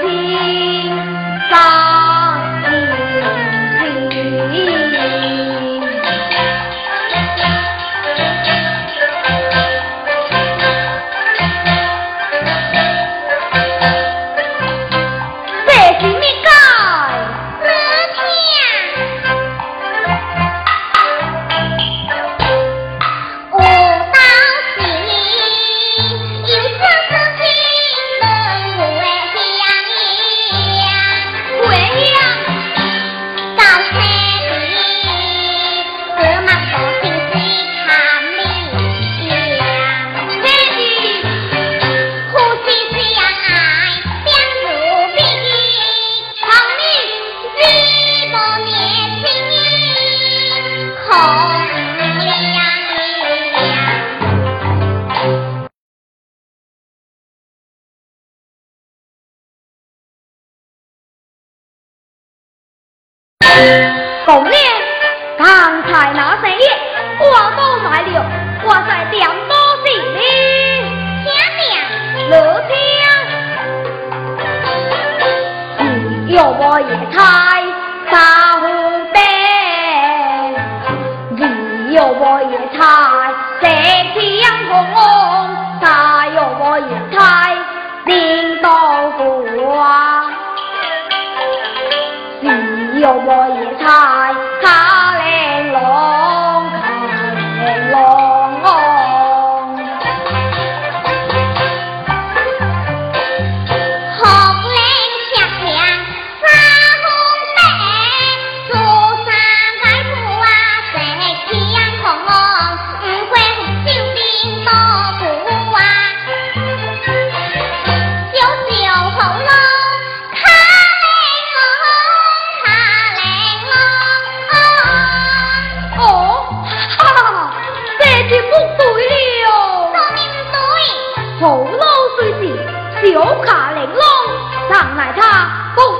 千山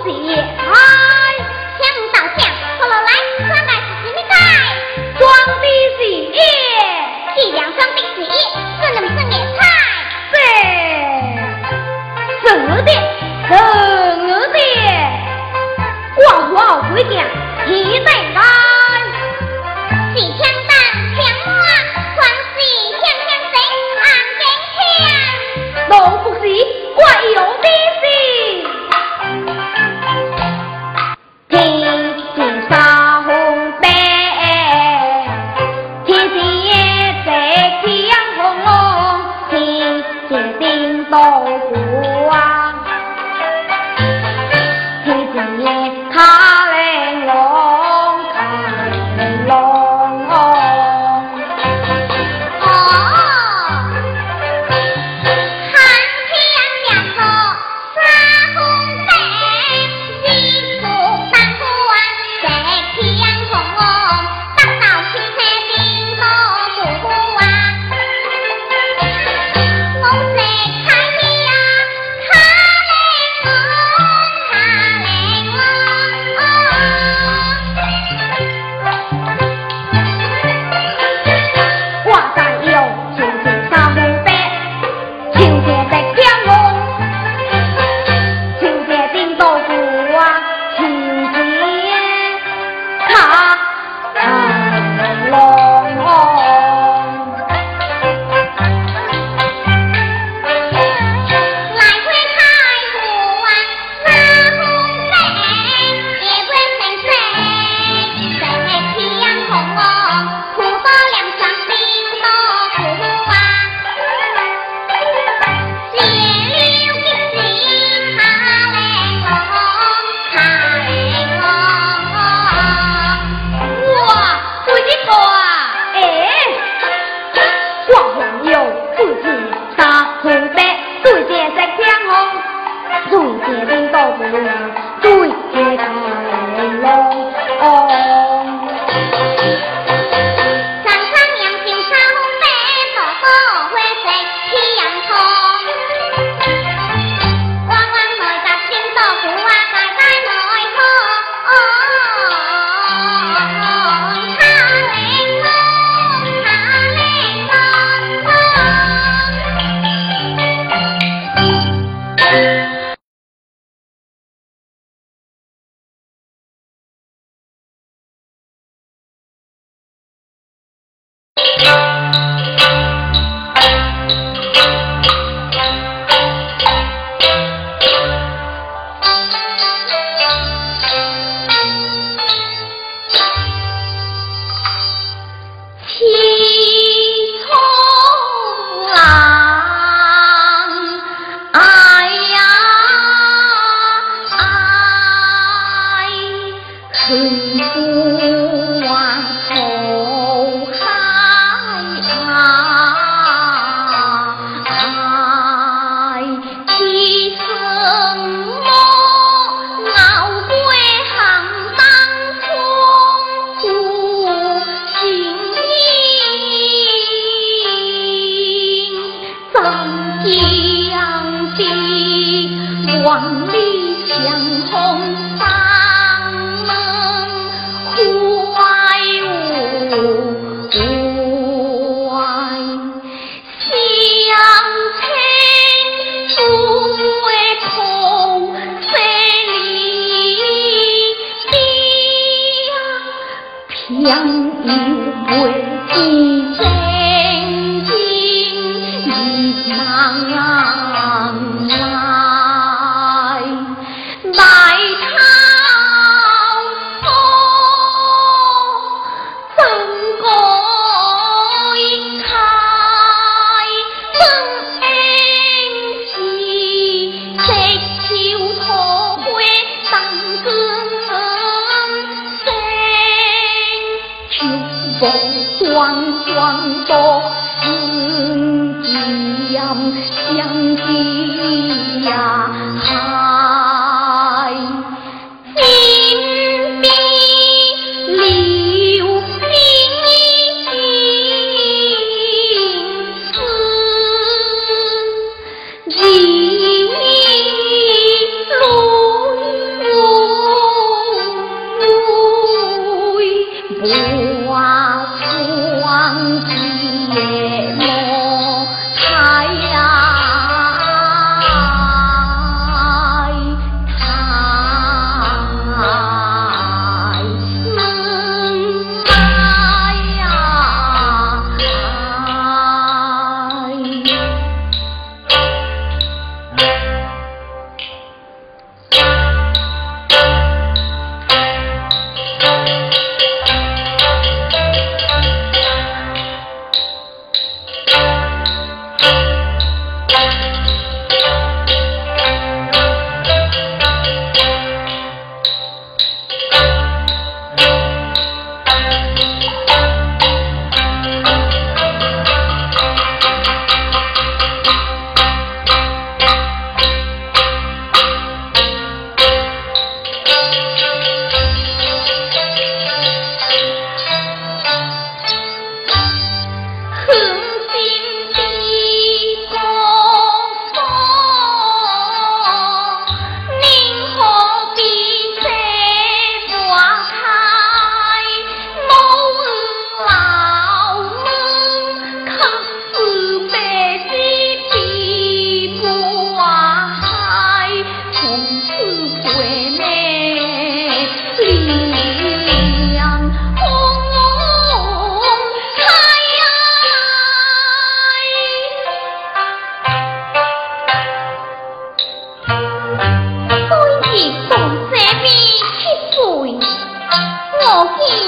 自风光光，多思音，想知呀。Okay.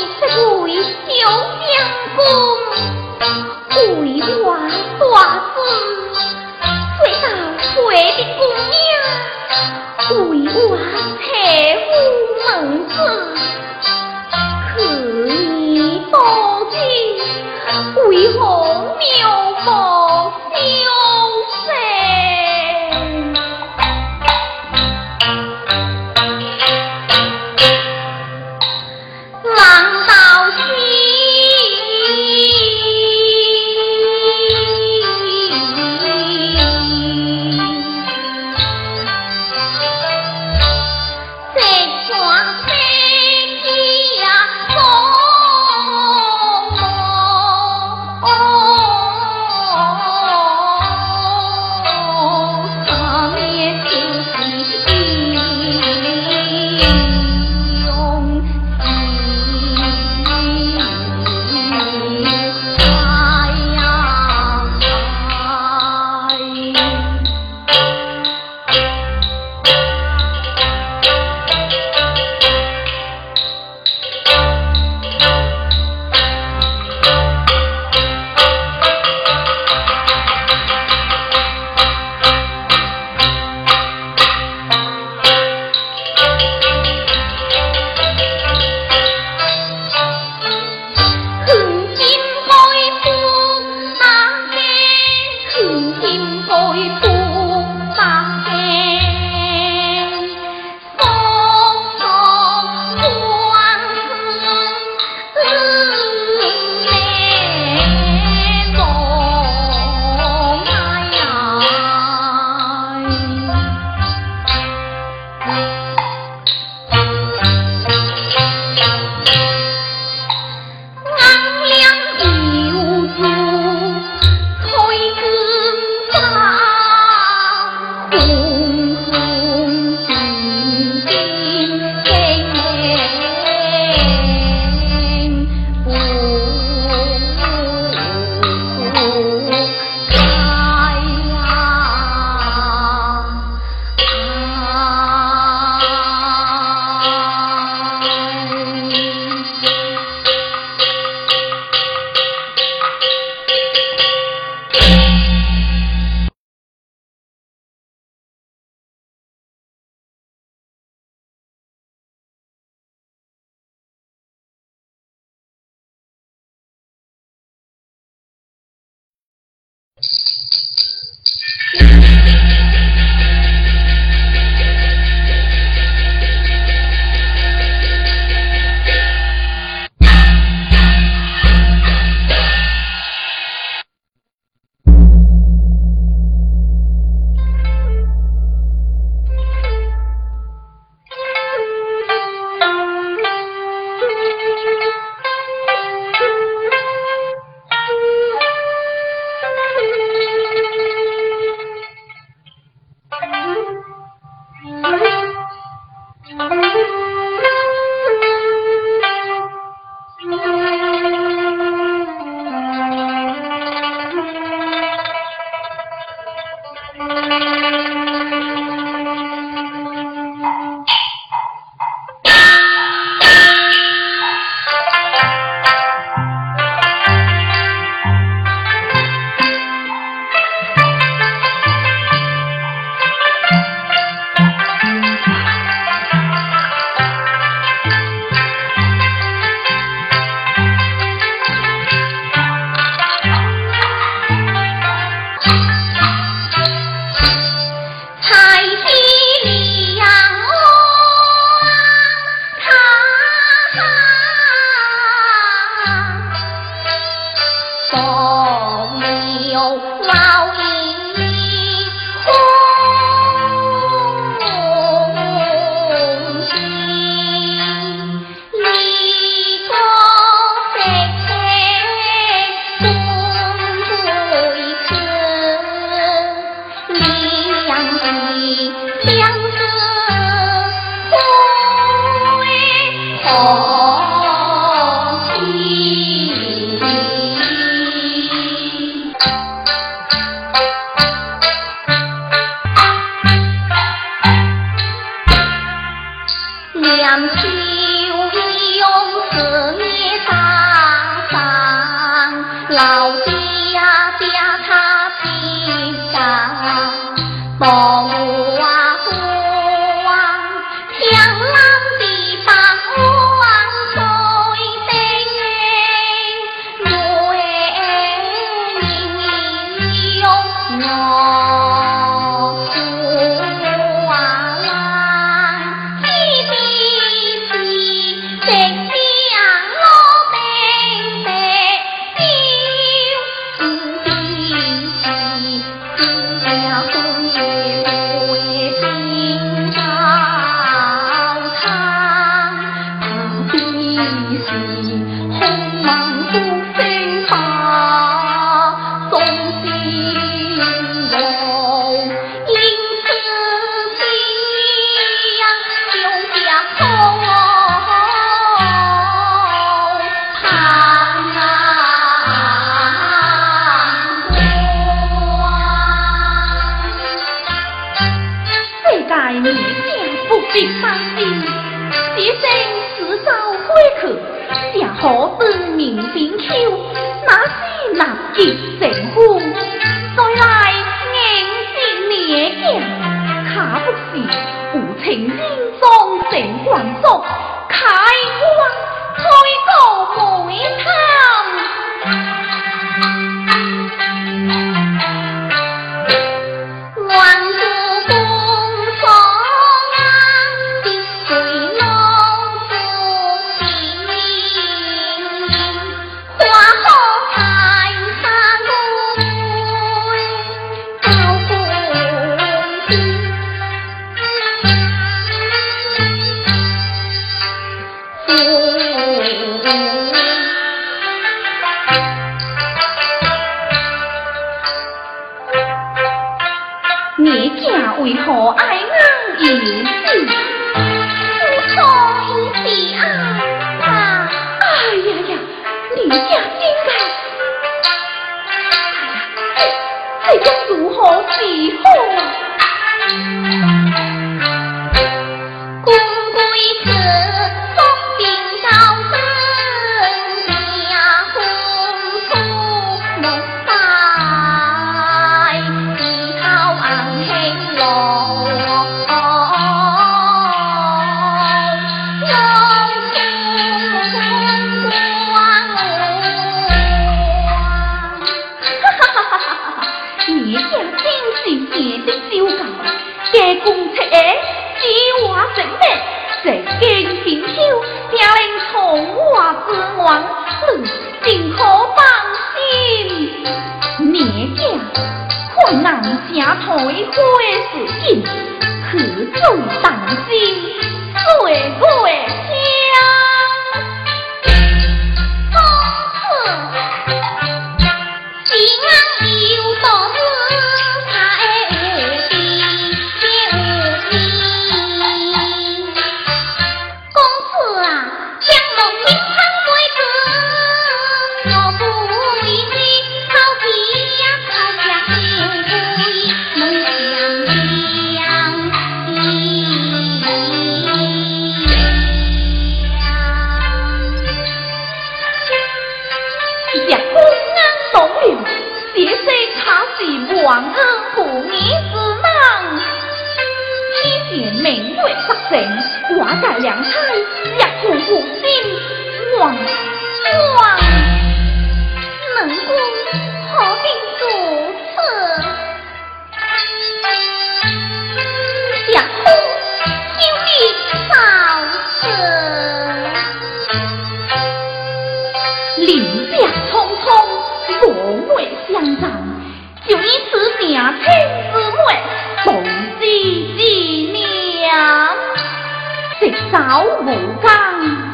老无缰，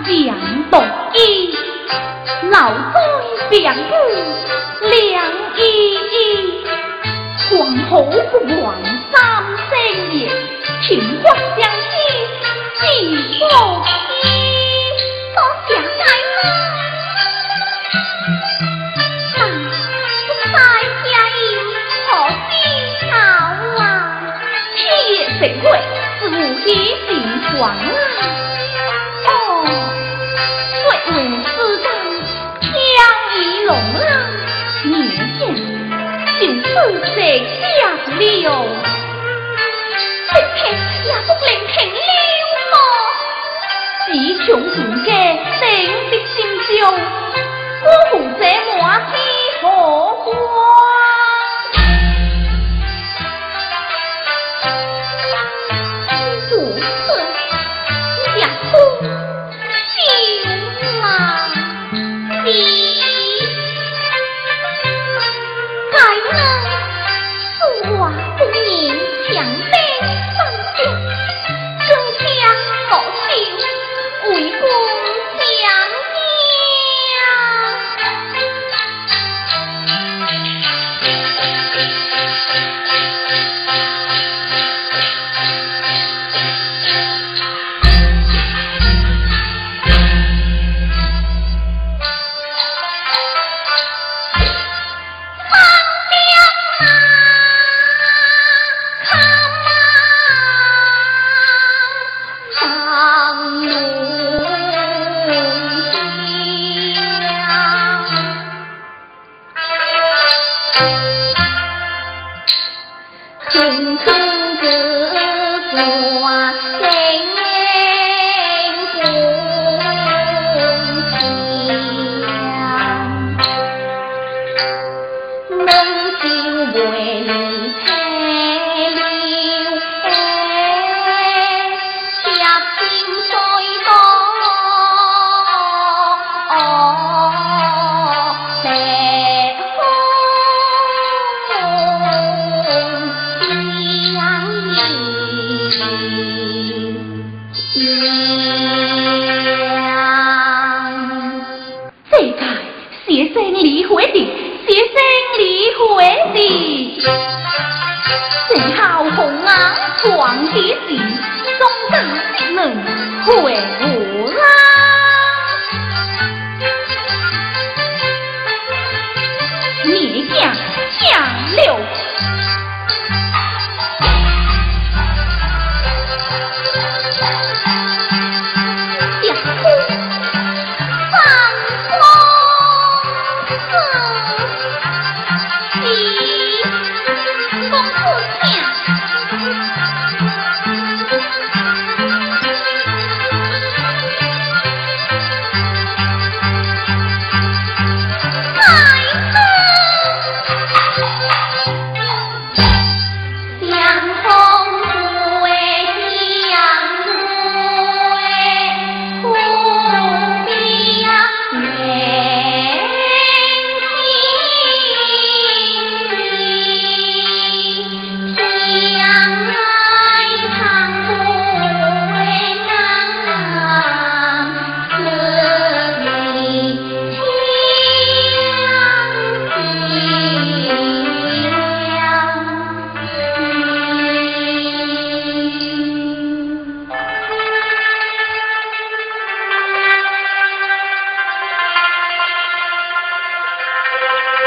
两独衣，留灾病孤两依依。还好不还三声夜，情欢相依知何依？多想大妹，但不在家，意何必愁啊？天虽贵，自古成狂。了，怎堪也独怜平了？只恐无家，怎的成就？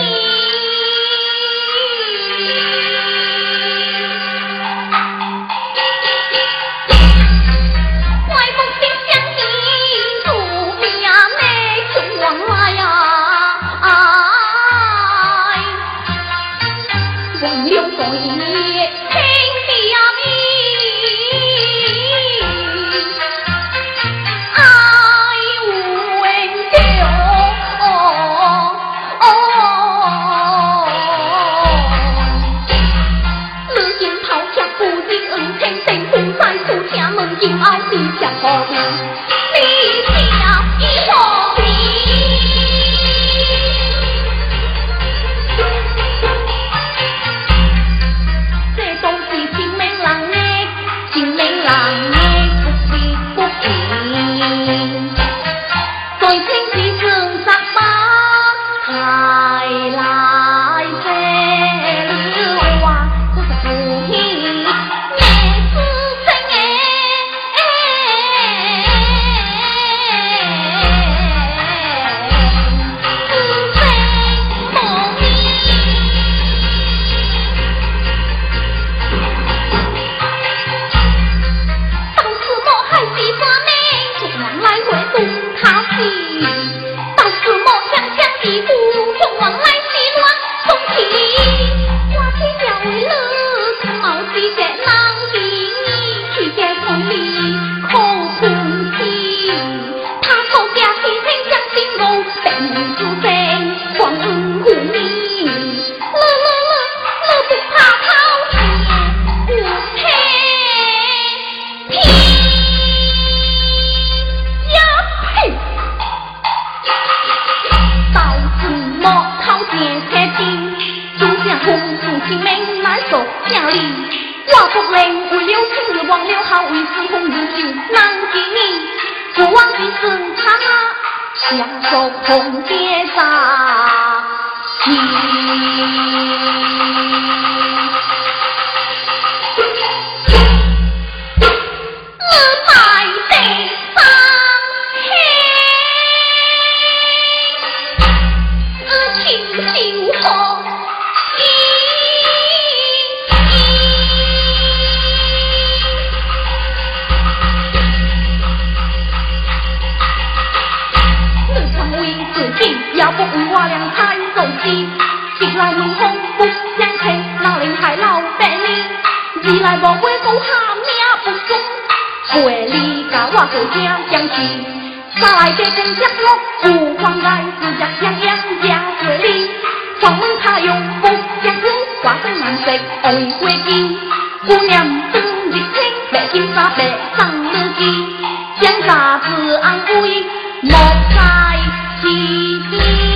Bye. 拜拜拜拜拜拜雄风不相配，那林海老百姓自来无畏不怕命，不忠，回你家我最 hai 再来这 tay 不管来自家 lại một bê bô ham, mẹ bộc dung. 白金沙 ly cao hạ, cầu treo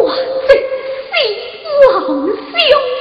我真是王兄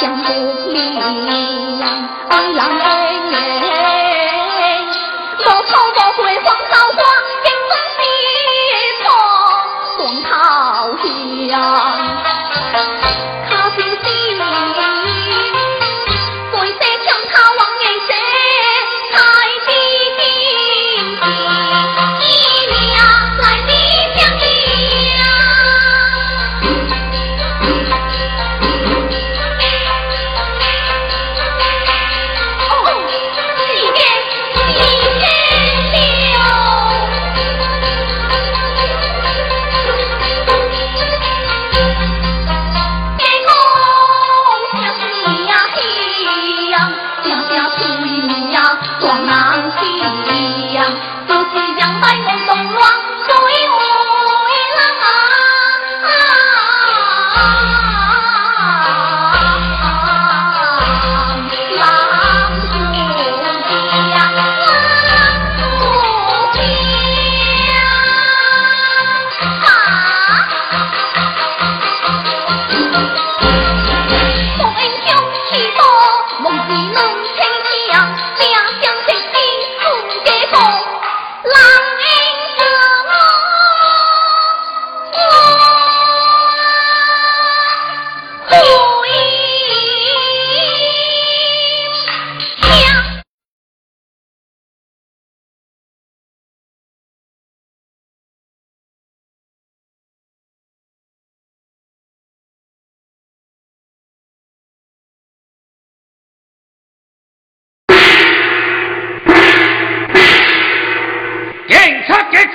thank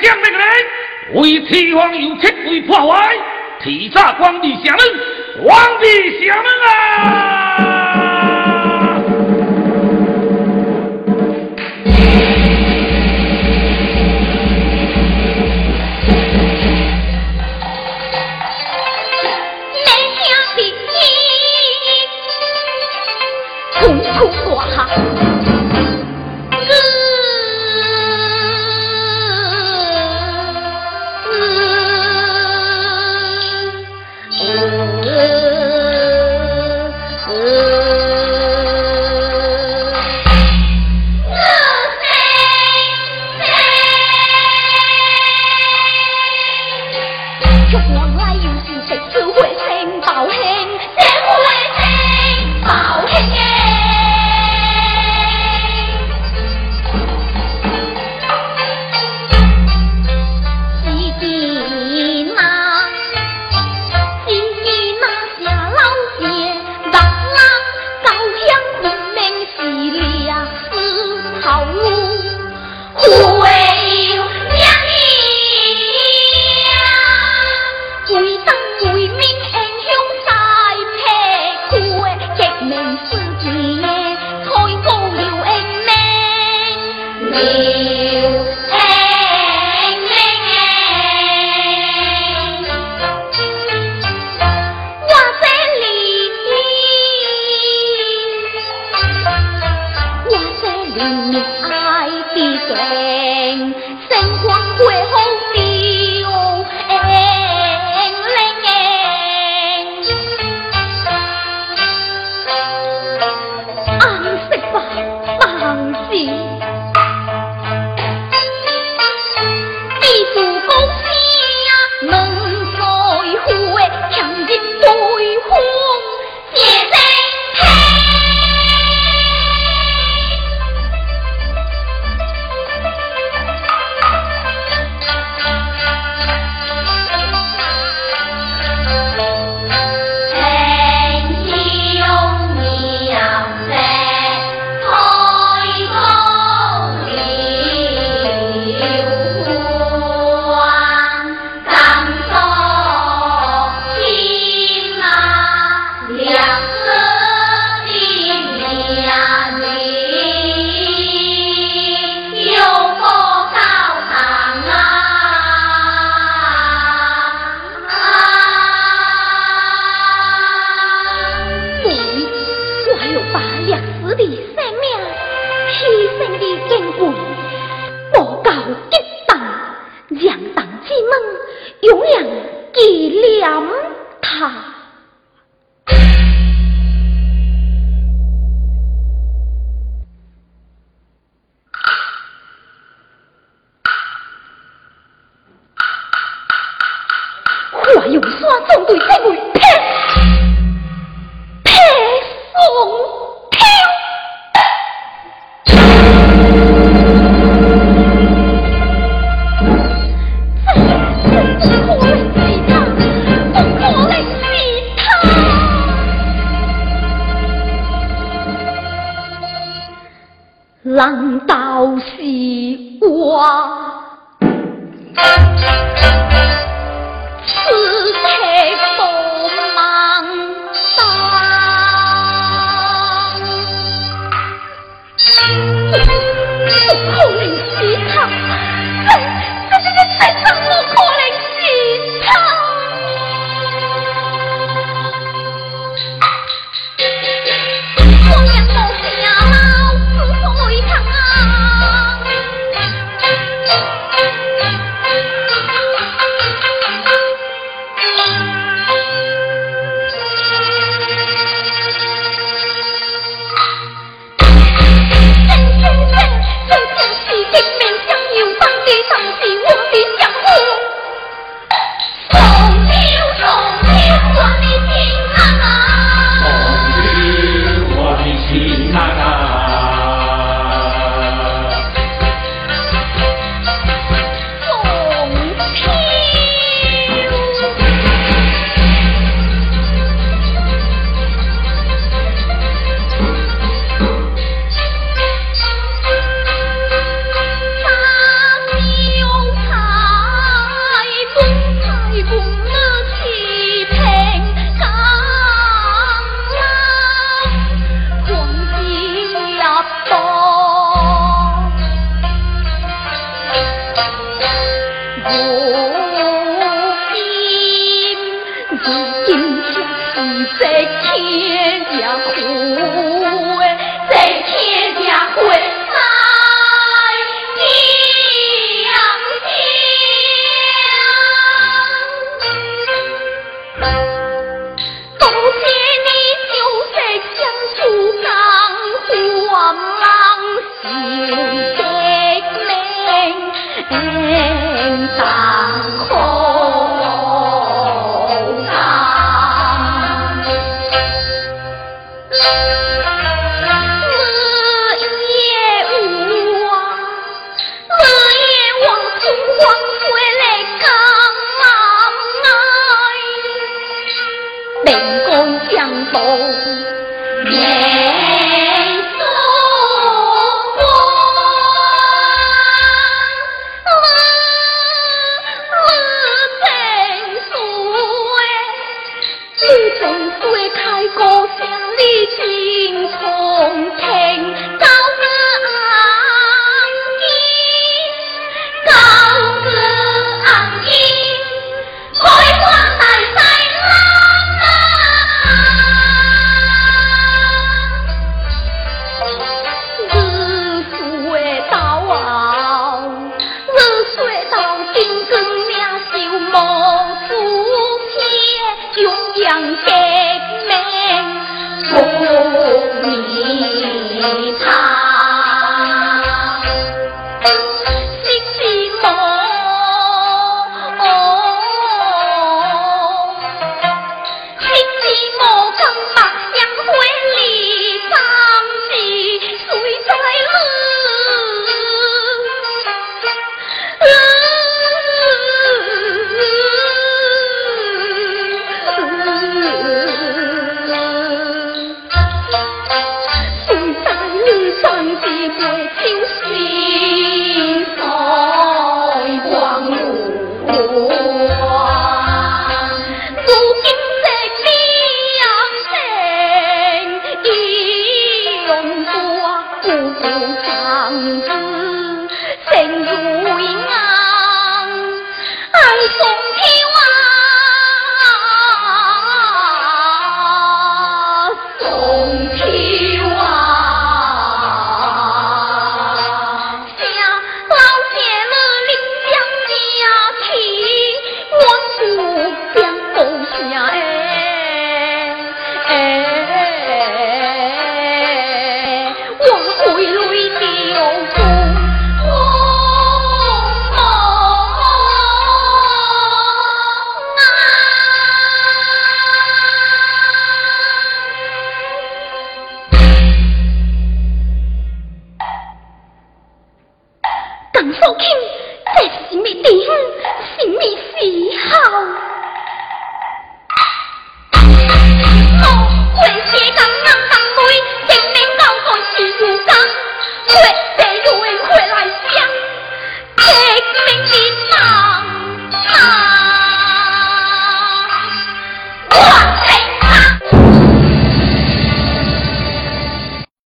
将那个人为齐王有七位破坏，提早皇帝下门，皇帝下门啊！